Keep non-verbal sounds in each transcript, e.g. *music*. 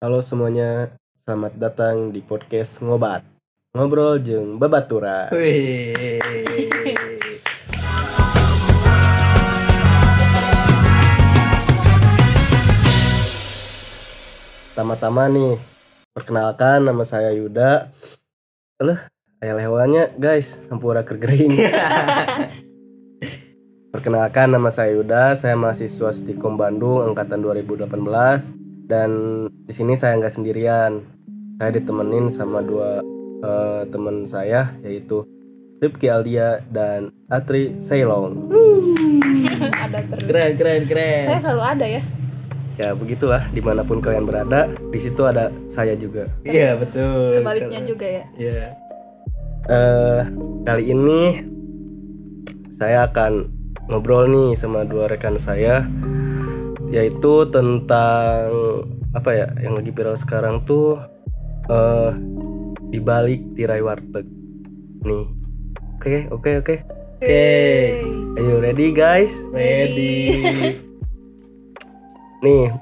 Halo semuanya, selamat datang di podcast Ngobat. Ngobrol jeung babaturan. Wih. Tama-tama nih, perkenalkan nama saya Yuda. Alah, ayah lewannya guys, hampura kergering. *laughs* perkenalkan nama saya Yuda, saya mahasiswa Stikom Bandung angkatan 2018 dan di sini saya nggak sendirian. Saya ditemenin sama dua eh, teman saya yaitu Ripki Aldia dan Atri Ceylon. ada terus. Keren keren keren. Saya selalu ada ya. Ya begitulah di mana pun kalian berada, di situ ada saya juga. Iya betul. Sebaliknya juga ya. Iya. eh kali ini saya akan ngobrol nih sama dua rekan saya yaitu tentang apa ya yang lagi viral sekarang tuh eh di balik tirai warteg. Nih. Oke oke oke. Oke. ayo ready guys? Ready. *laughs* nih.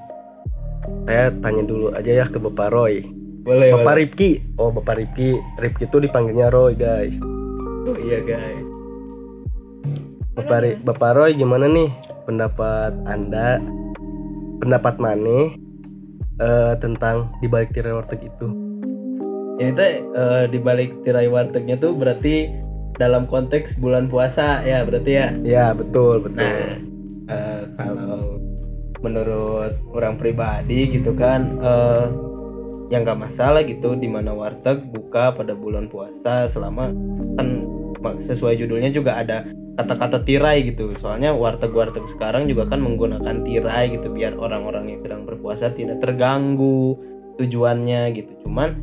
Saya tanya dulu aja ya ke Bapak Roy. Boleh Bapak boleh. Ripki. Oh Bapak Ripki. Ripki tuh dipanggilnya Roy guys. Oh iya guys. Bapak, Ri- Bapak Roy gimana nih pendapat anda pendapat Mane eh, tentang di balik tirai warteg itu Ini teh eh, di balik tirai wartegnya tuh berarti dalam konteks bulan puasa ya berarti ya. ya betul betul Nah, eh, kalau menurut orang pribadi gitu kan eh yang gak masalah gitu di mana warteg buka pada bulan puasa selama kan sesuai judulnya juga ada kata-kata tirai gitu. Soalnya warteg-warteg sekarang juga kan menggunakan tirai gitu biar orang-orang yang sedang berpuasa tidak terganggu tujuannya gitu. Cuman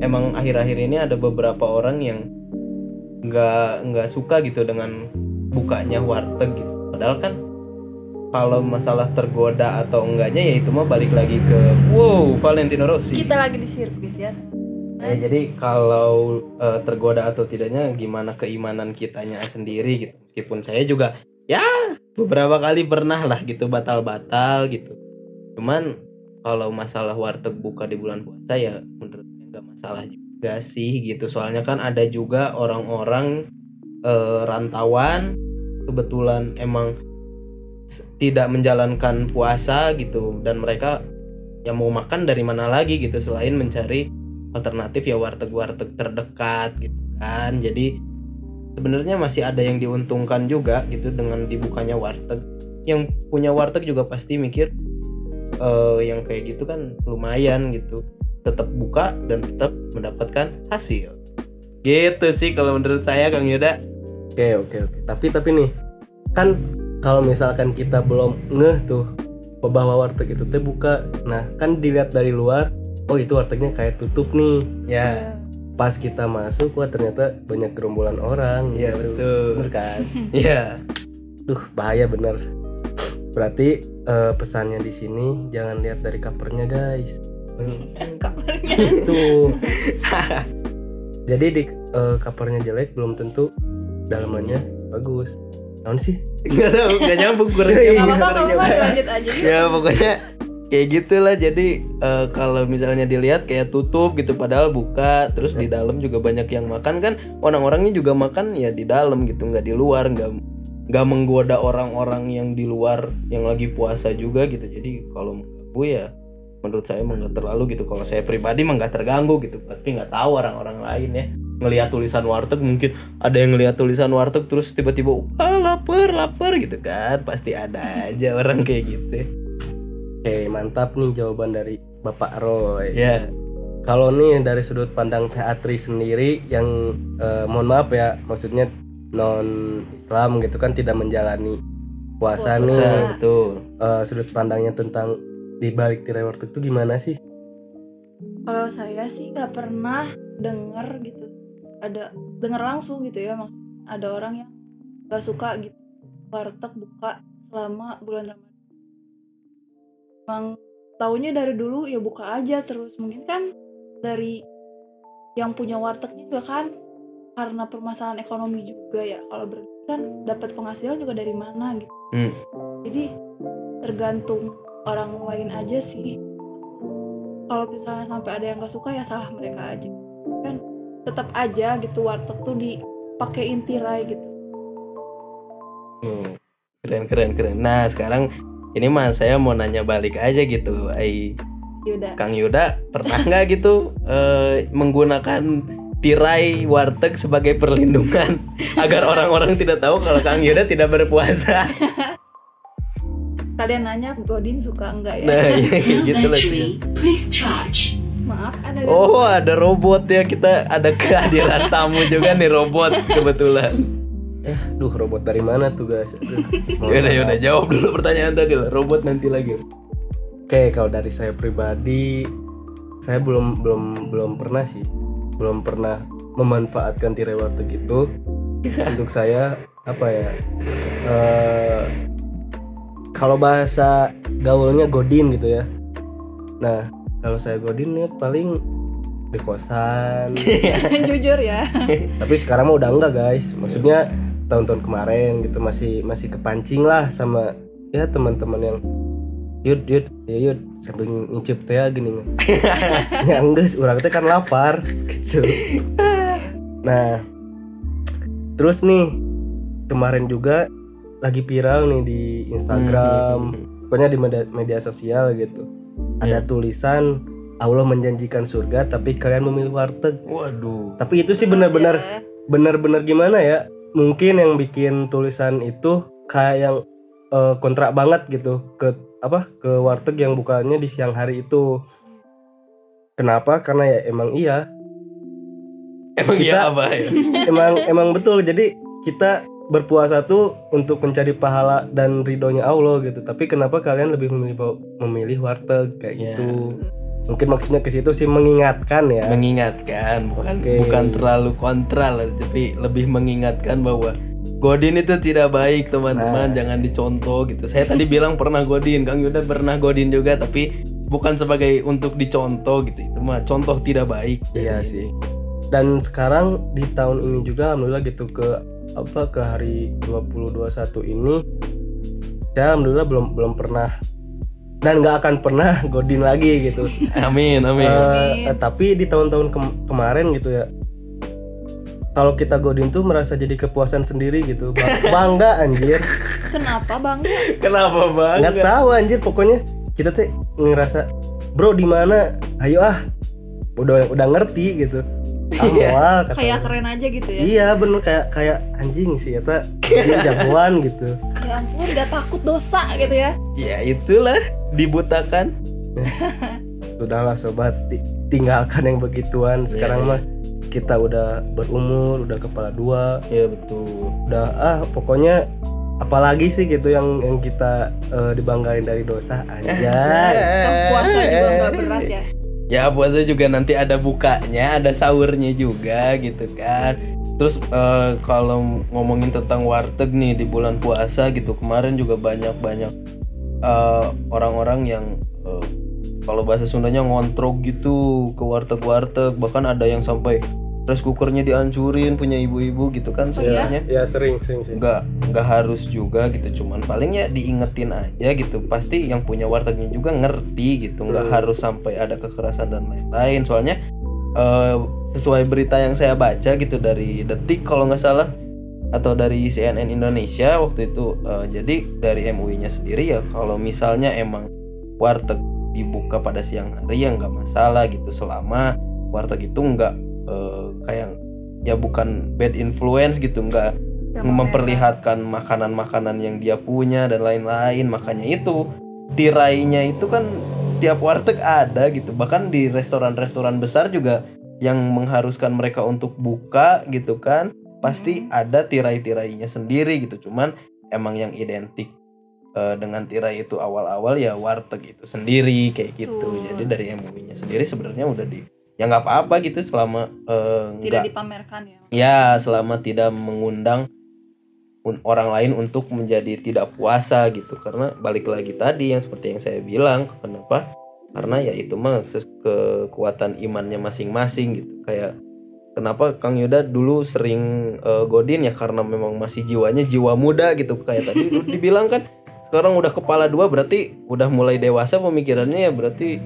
emang akhir-akhir ini ada beberapa orang yang nggak nggak suka gitu dengan bukanya warteg gitu. Padahal kan kalau masalah tergoda atau enggaknya ya itu mah balik lagi ke wow Valentino Rossi. Kita lagi di sirkuit ya. Ya, jadi kalau eh, tergoda atau tidaknya gimana keimanan kitanya sendiri gitu. Meskipun saya juga ya beberapa kali pernah lah gitu batal-batal gitu. Cuman kalau masalah warteg buka di bulan puasa ya menurut saya nggak masalah juga sih gitu. Soalnya kan ada juga orang-orang eh, rantauan kebetulan emang tidak menjalankan puasa gitu dan mereka yang mau makan dari mana lagi gitu selain mencari alternatif ya warteg-warteg terdekat gitu kan jadi sebenarnya masih ada yang diuntungkan juga gitu dengan dibukanya warteg. Yang punya warteg juga pasti mikir eh yang kayak gitu kan lumayan gitu. Tetap buka dan tetap mendapatkan hasil. Gitu sih kalau menurut saya Kang Yuda. Oke oke oke. Tapi tapi nih kan kalau misalkan kita belum ngeh tuh bahwa warteg itu teh buka. Nah kan dilihat dari luar oh itu wartegnya kayak tutup nih. Ya pas kita masuk wah ternyata banyak gerombolan orang iya gitu. betul bener kan *laughs* iya Duh bahaya bener. Berarti eh, pesannya di sini jangan lihat dari covernya guys. Kabarnya. *laughs* Tuh. *laughs* Jadi di eh, covernya jelek belum tentu dalamannya bagus. Naon sih? nggak tahu nggak nyambung kurang Gak nyambung apa-apa, kurang apa nyambung. lanjut aja yuk. ya pokoknya kayak gitulah jadi eh, kalau misalnya dilihat kayak tutup gitu padahal buka terus di dalam juga banyak yang makan kan orang-orangnya juga makan ya di dalam gitu nggak di luar nggak nggak menggoda orang-orang yang di luar yang lagi puasa juga gitu. Jadi kalau mengganggu ya menurut saya emang nggak terlalu gitu. Kalau saya pribadi emang nggak terganggu gitu tapi nggak tahu orang-orang lain ya. Ngelihat tulisan warteg mungkin ada yang ngelihat tulisan warteg terus tiba-tiba wah lapar lapar gitu kan. Pasti ada aja orang kayak gitu Oke mantap nih jawaban dari Bapak Roy. ya Kalau nih dari sudut pandang teatri sendiri yang eh, mohon maaf ya maksudnya non Islam gitu kan tidak menjalani puasa nih. bisa betul Eh, sudut pandangnya tentang di balik tirai warteg itu gimana sih? Kalau saya sih nggak pernah denger gitu. Ada denger langsung gitu ya mak. Ada orang yang gak suka gitu warteg buka selama bulan Ramadan. Emang taunya dari dulu ya buka aja terus. Mungkin kan dari yang punya wartegnya juga kan karena permasalahan ekonomi juga ya. Kalau berarti kan dapat penghasilan juga dari mana gitu. Hmm. Jadi tergantung orang lain aja sih kalau misalnya sampai ada yang nggak suka ya salah mereka aja kan tetap aja gitu warteg tuh dipakein tirai gitu Hmm, keren keren keren nah sekarang ini mah saya mau nanya balik aja gitu ai Yuda. Kang Yuda pernah nggak gitu eh, menggunakan tirai warteg sebagai perlindungan *laughs* agar orang-orang tidak tahu kalau Kang Yuda tidak berpuasa? *laughs* Kalian nanya Godin suka enggak ya? Nah ya, *laughs* kayak gitu lah. Maaf ada Oh ada robot ya kita ada kehadiran tamu juga nih robot kebetulan. Duh robot dari mana tuh guys? *laughs* Yaudah yaudah jawab dulu pertanyaan tadi lah robot nanti lagi. Oke, kalau dari saya pribadi, saya belum belum belum pernah sih, belum pernah memanfaatkan tirai warteg itu. *laughs* Untuk saya apa ya? eh, kalau bahasa gaulnya godin gitu ya. Nah, kalau saya godin ya paling di kosan. *laughs* jujur ya Tapi sekarang mah udah enggak guys. Maksudnya tahun-tahun kemarin gitu masih masih kepancing lah sama ya teman-teman yang yud yud ya yud sambil ngicip teh gini. *laughs* Ya enggak orang teh kan lapar gitu. Nah terus nih kemarin juga lagi viral nih di Instagram pokoknya di media, media sosial gitu. Ada tulisan Allah menjanjikan surga tapi kalian memilih warteg. Waduh. tapi itu sih benar-benar Ya. benar-benar gimana ya mungkin yang bikin tulisan itu kayak yang eh, kontrak banget gitu ke apa ke warteg yang bukanya di siang hari itu. Kenapa? Karena ya emang iya. Emang Kita- iya apa ya? *laughs* emang emang betul. Jadi kita berpuasa tuh untuk mencari pahala dan ridhonya Allah gitu. Tapi kenapa kalian lebih memilih memilih warteg kayak Ya. gitu mungkin maksudnya ke situ sih mengingatkan ya Mengingatkan bukan Oke. bukan terlalu kontra lah, tapi lebih mengingatkan bahwa Godin itu tidak baik teman-teman, Nah. jangan dicontoh gitu. Saya tadi bilang pernah Godin, Kang Yuda pernah Godin juga, tapi bukan sebagai untuk dicontoh gitu. Itu mah contoh tidak baik. Iya Jadi, sih. dan sekarang di tahun ini juga alhamdulillah gitu ke apa ke hari 2021 ini saya alhamdulillah belum belum pernah dan nggak akan pernah godin lagi gitu. *laughs* Amin, amin. Eh, Amin. tapi di tahun-tahun kem- kemarin gitu ya kalau kita godin tuh merasa jadi kepuasan sendiri gitu. Ba- *laughs* bangga anjir. Kenapa bang Kenapa bang? nggak tahu anjir. Pokoknya kita tuh ngerasa bro di mana? Ayo ah. Udah udah ngerti gitu. *laughs* Moal kata kayak keren aja gitu ya. Iya bener. Kayak kayak anjing sih eta. Dia jagoan gitu. ya ampun gak takut dosa gitu ya. Ya itulah dibutakan. *laughs* Sudahlah sobat, ti- tinggalkan yang begituan. Sekarang Iya, mah kita udah berumur, udah kepala dua, Ya betul. udah ah pokoknya apalagi sih gitu yang yang kita eh, dibanggain dari dosa aja. Kan puasa juga nggak *laughs* berat ya Ya puasa juga nanti ada bukanya, ada sahurnya juga gitu kan. Terus eh, kalau ngomongin tentang warteg nih di bulan puasa gitu kemarin juga banyak banyak eh, orang-orang yang eh, kalau bahasa Sundanya ngontrok gitu ke warteg-warteg. Bahkan ada yang sampai rice cookernya dihancurin punya ibu-ibu gitu kan sebenarnya. Ya sering sering sih. nggak nggak harus juga gitu. Cuman paling ya diingetin aja gitu. Pasti yang punya wartegnya juga ngerti gitu. Nggak Hmm. harus sampai ada kekerasan dan lain-lain. Soalnya eh, sesuai berita yang saya baca gitu dari detik kalau nggak salah atau dari CNN Indonesia waktu itu eh, jadi dari MUI-nya sendiri ya kalau misalnya emang warteg dibuka pada siang hari ya nggak masalah gitu. Selama warteg itu nggak eh, kayak ya bukan bad influence gitu nggak memperlihatkan makanan-makanan yang dia punya dan lain-lain. Makanya itu tirainya itu kan tiap warteg ada gitu. Bahkan di restoran-restoran besar juga yang mengharuskan mereka untuk buka gitu kan pasti ada tirai-tirainya sendiri gitu cuman emang yang identik eh, dengan tirai itu awal-awal ya warteg itu sendiri kayak gitu Betul. jadi dari MUI-nya sendiri sebenarnya udah di ya nggak apa-apa gitu selama eh, tidak nggak dipamerkan ya Ya, selama tidak mengundang un- orang lain untuk menjadi tidak puasa gitu. Karena balik lagi tadi yang seperti yang saya bilang, kenapa? Karena ya itu mah kekuatan imannya masing-masing gitu. Kayak kenapa Kang Yuda dulu sering eh, godin ya karena memang masih jiwanya jiwa muda gitu. Kayak tadi dibilang kan sekarang udah kepala dua berarti udah mulai dewasa pemikirannya ya berarti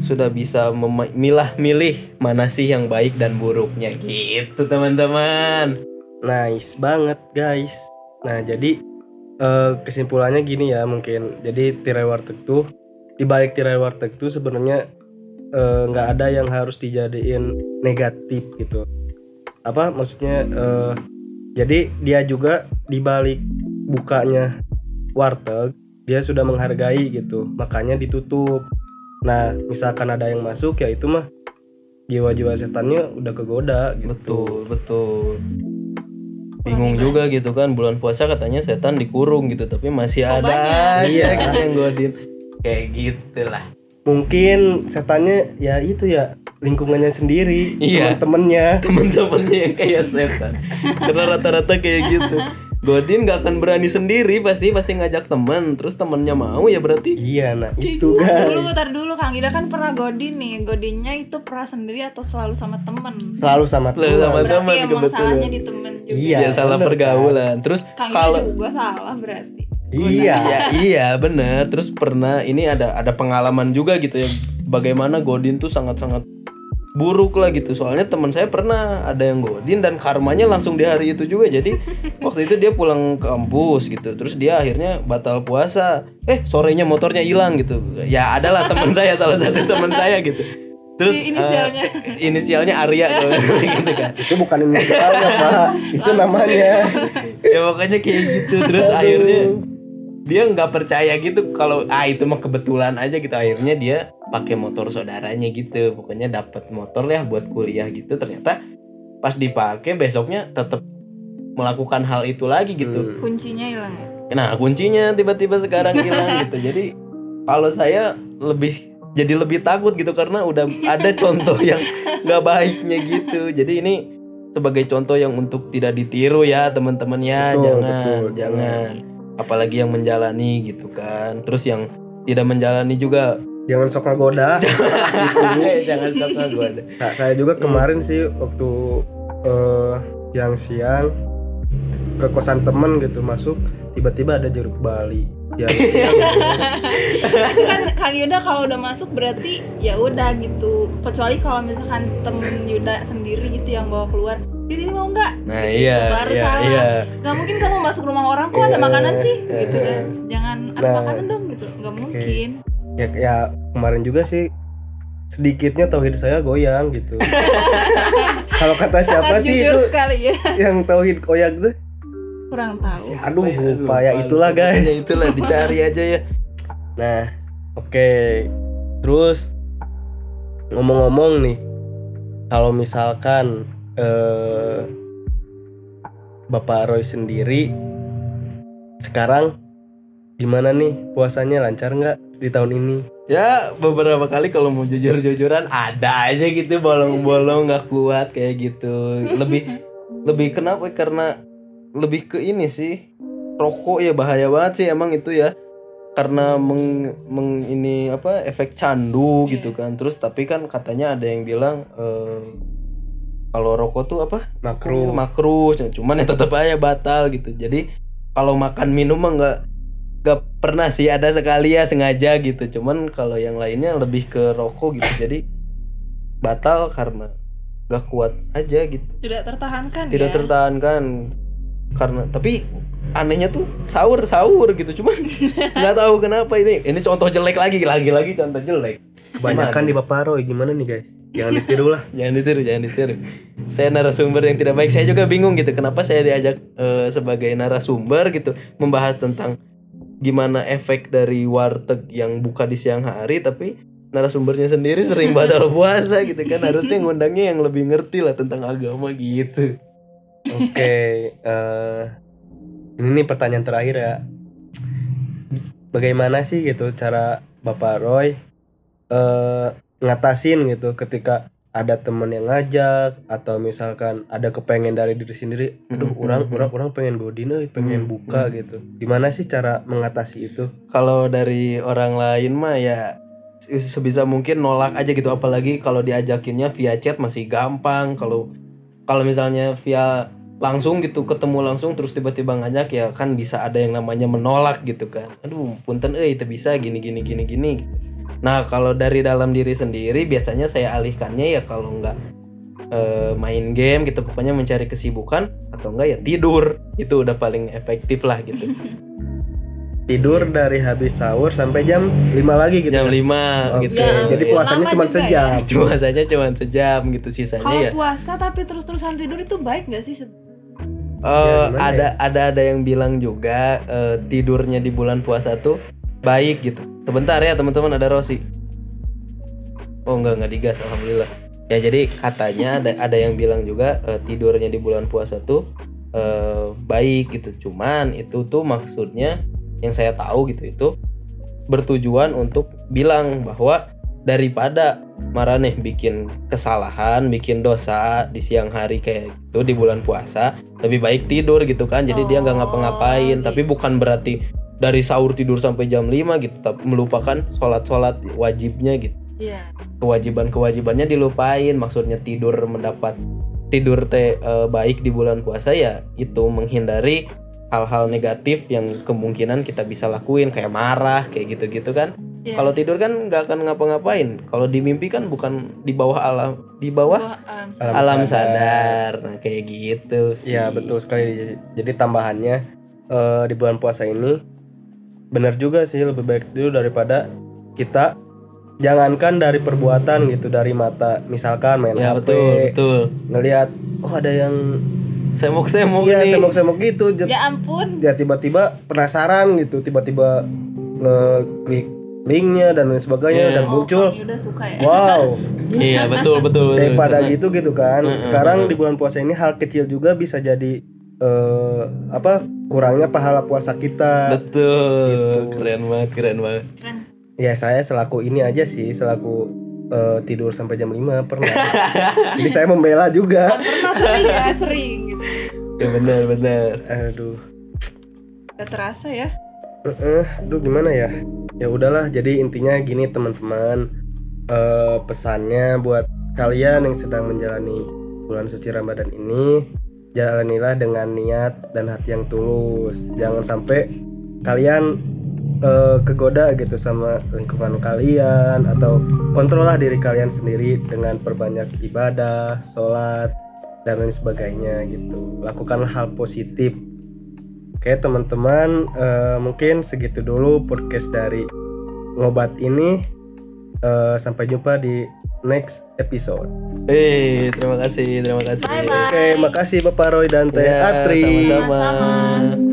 sudah bisa memilah-milih mana sih yang baik dan buruknya gitu teman-teman. Nice banget guys. Nah jadi eh, kesimpulannya gini ya mungkin. Jadi tirai warteg tuh di balik tirai warteg tuh sebenarnya eh, nggak ada yang harus dijadiin negatif gitu. Apa maksudnya? eh, jadi dia juga di balik bukanya warteg dia sudah menghargai gitu. Makanya ditutup. Nah misalkan ada yang masuk ya itu mah jiwa-jiwa setannya udah kegoda gitu. Betul, betul. Bingung juga gitu kan bulan puasa katanya setan dikurung gitu tapi masih ada aja Iya. gitu yang godin. Kayak gitu lah. Mungkin setannya ya itu ya lingkungannya sendiri Iya. teman-temannya *laughs* Temen-temennya yang kayak setan. Karena rata-rata kayak gitu. Godin gak akan berani sendiri pasti pasti ngajak temen terus temennya mau ya berarti iya nah itu kan dulu tar dulu Kang Ida kan pernah godin nih godinnya itu pernah sendiri atau selalu sama temen selalu sama Lah, teman sama emang kebetulan. salahnya di temen juga Iya, ya salah bener, pergaulan. Terus Kang Ida kalau juga salah berarti iya ya *laughs* iya bener. Terus pernah ini ada ada pengalaman juga gitu ya bagaimana Godin tuh sangat-sangat buruk lah gitu. Soalnya teman saya pernah ada yang Godin dan karmanya langsung di hari itu juga. Jadi *laughs* waktu itu dia pulang ke kampus gitu. Terus dia akhirnya batal puasa. Eh sorenya motornya hilang gitu. Ya adalah teman saya salah satu teman saya gitu. Terus Di inisialnya. eh, inisialnya Arya *laughs* kalau gitu kan. Itu bukan inisialnya pak. Itu namanya. Ya makanya kayak gitu. Terus akhirnya dia nggak percaya gitu kalau ah itu mah kebetulan aja gitu. Akhirnya dia pakai motor saudaranya gitu. Pokoknya dapat motor ya buat kuliah gitu. Ternyata pas dipakai besoknya tetap melakukan hal itu lagi gitu. Kuncinya hilang ya? Nah kuncinya tiba-tiba sekarang hilang *laughs* gitu. Jadi kalau saya lebih jadi lebih takut gitu karena udah ada contoh yang nggak baiknya gitu. Jadi ini sebagai contoh yang untuk tidak ditiru ya teman-teman ya. Betul, jangan betul, jangan apalagi yang menjalani gitu kan. Terus yang tidak menjalani juga. Jangan sok ngagoda *laughs* jangan sama gue Nah, saya juga kemarin sih waktu eh, siang-siang ke kosan temen gitu masuk tiba-tiba ada jeruk bali. Siang-siang. Itu kan Kang Yuda kalau udah masuk berarti ya udah gitu. Kecuali kalau misalkan temen Yuda sendiri gitu yang bawa keluar ini mau nggak? Nah Gitu, iya baru iya salah. iya. Nggak mungkin kamu masuk rumah orang kok ada makanan sih? gitu kan. Jangan ada Nah. makanan dong gitu. Nggak mungkin. Ya, ya kemarin juga sih sedikitnya tauhid saya goyang gitu. *laughs* Kalau kata siapa sangat sih jujur itu sekali ya. yang tauhid goyang tuh? Kurang tahu. Aduh lupa ya? Lupa, itulah pokoknya guys. Itulah dicari aja ya. Nah oke. Terus ngomong-ngomong nih kalau misalkan eh, Bapak Roy sendiri sekarang gimana nih puasanya? Lancar nggak di tahun ini? Ya beberapa kali kalau mau jujur-jujuran ada aja gitu bolong-bolong nggak kuat kayak gitu. Lebih lebih kenapa? Karena lebih ke ini sih rokok ya bahaya banget sih emang itu ya. Karena meng, meng- ini apa efek candu gitu kan. Terus tapi kan katanya ada yang bilang eh, kalau rokok tuh apa? Makruh. Makruh cuman ya tetap aja batal gitu. Jadi kalau makan minum mah nggak nggak pernah sih ada sekali ya sengaja gitu. Cuman kalau yang lainnya lebih ke rokok gitu. Jadi batal karena nggak kuat aja gitu. Tidak tertahankan tidak ya? tertahankan karena tapi anehnya tuh sahur sahur gitu. Cuman *laughs* nggak tahu kenapa ini. Ini contoh jelek lagi lagi lagi contoh jelek kebanyakan di Bapak Roy gimana nih guys? Jangan ditiru lah. *laughs* Jangan ditiru jangan ditiru. Saya narasumber yang tidak baik. Saya juga bingung gitu kenapa saya diajak eh, sebagai narasumber gitu membahas tentang gimana efek dari warteg yang buka di siang hari tapi narasumbernya sendiri sering *laughs* batal puasa gitu kan. Harusnya ngundangnya yang lebih ngerti lah tentang agama gitu. Oke, eh, ini nih pertanyaan terakhir ya. Bagaimana sih gitu cara Bapak Roy eh ngatasin gitu ketika ada temen yang ngajak atau misalkan ada kepengen dari diri sendiri, aduh Mhm, orang mhm. orang orang pengen godin euy, pengen buka gitu. Gimana sih cara mengatasi itu? kalau dari orang lain mah ya se- sebisa mungkin nolak aja gitu apalagi kalau diajakinnya via chat masih gampang kalau kalau misalnya via langsung gitu ketemu langsung terus tiba-tiba ngajak ya kan bisa ada yang namanya menolak gitu kan aduh punten eh itu bisa gini gini gini gini Nah kalau dari dalam diri sendiri biasanya saya alihkannya ya kalau nggak eh, main game gitu pokoknya mencari kesibukan atau enggak ya tidur itu udah paling efektif lah gitu *laughs* tidur dari habis sahur sampai jam 5 lagi gitu jam ya? 5 Oke, gitu Ya, jadi Ya, puasanya cuma ya. sejam *laughs* cuma saja cuma sejam gitu sisanya Kalau ya puasa tapi terus-terusan tidur itu baik gak sih? Eh, Ya, ada ada ada yang bilang juga eh, tidurnya di bulan puasa tuh baik gitu. Sebentar ya teman-teman ada Rosi. Oh enggak enggak digas alhamdulillah. Ya jadi katanya ada ada yang bilang juga eh, tidurnya di bulan puasa tuh eh, baik gitu. Cuman itu tuh maksudnya yang saya tahu gitu itu bertujuan untuk bilang bahwa daripada Maraneh bikin kesalahan, bikin dosa di siang hari kayak gitu di bulan puasa, lebih baik tidur gitu kan. Jadi dia nggak Oh, ngapa-ngapain, tapi gitu. bukan berarti dari sahur tidur sampai jam 5 gitu, tapi melupakan sholat-sholat wajibnya gitu. Iya. Kewajiban-kewajibannya dilupain, maksudnya tidur mendapat tidur teh eh, baik di bulan puasa ya itu menghindari hal-hal negatif yang kemungkinan kita bisa lakuin kayak marah kayak gitu-gitu kan. Iya. Kalau tidur kan nggak akan ngapa-ngapain. Kalau di mimpi kan bukan di bawah alam, di bawah Wah, alam Alam alam sadar. sadar. Nah, kayak gitu sih. Iya betul sekali. Jadi, jadi tambahannya eh, di bulan puasa ini benar juga sih lebih baik dulu daripada kita jangankan dari perbuatan gitu dari mata misalkan main Ya HP betul, betul. ngelihat oh ada yang Semok-semok ya nih. semok-semok gitu Ya ampun. ya tiba-tiba penasaran gitu tiba-tiba ngeklik linknya dan lain sebagainya Iya. dan Oh, muncul Kami udah suka ya. wow *laughs* Iya, betul, betul, betul. daripada Karena- gitu gitu kan sekarang di bulan puasa ini hal kecil juga bisa jadi eh, apa kurangnya pahala puasa kita Betul. Keren banget, keren banget. Keren. ya saya selaku ini aja sih selaku eh, tidur sampai jam 5 pernah *laughs* jadi saya membela juga Pernah sering ya, sering gitu. Ya benar, benar. aduh Gak terasa ya. Eh, aduh gimana ya ya udahlah jadi intinya gini teman-teman Eh, pesannya buat kalian yang sedang menjalani bulan suci Ramadan ini jalanilah dengan niat dan hati yang tulus. Jangan sampai kalian eh, kegoda gitu sama lingkungan kalian atau kontrollah diri kalian sendiri dengan perbanyak ibadah sholat dan lain sebagainya gitu. Lakukan hal positif. Oke teman-teman eh, mungkin segitu dulu podcast dari ngobat ini. Eh, sampai jumpa di next episode. Eh, terima kasih, terima kasih. Oke makasih Bapak Roy dan Teh Ya, Atri. sama-sama. Sama-sama.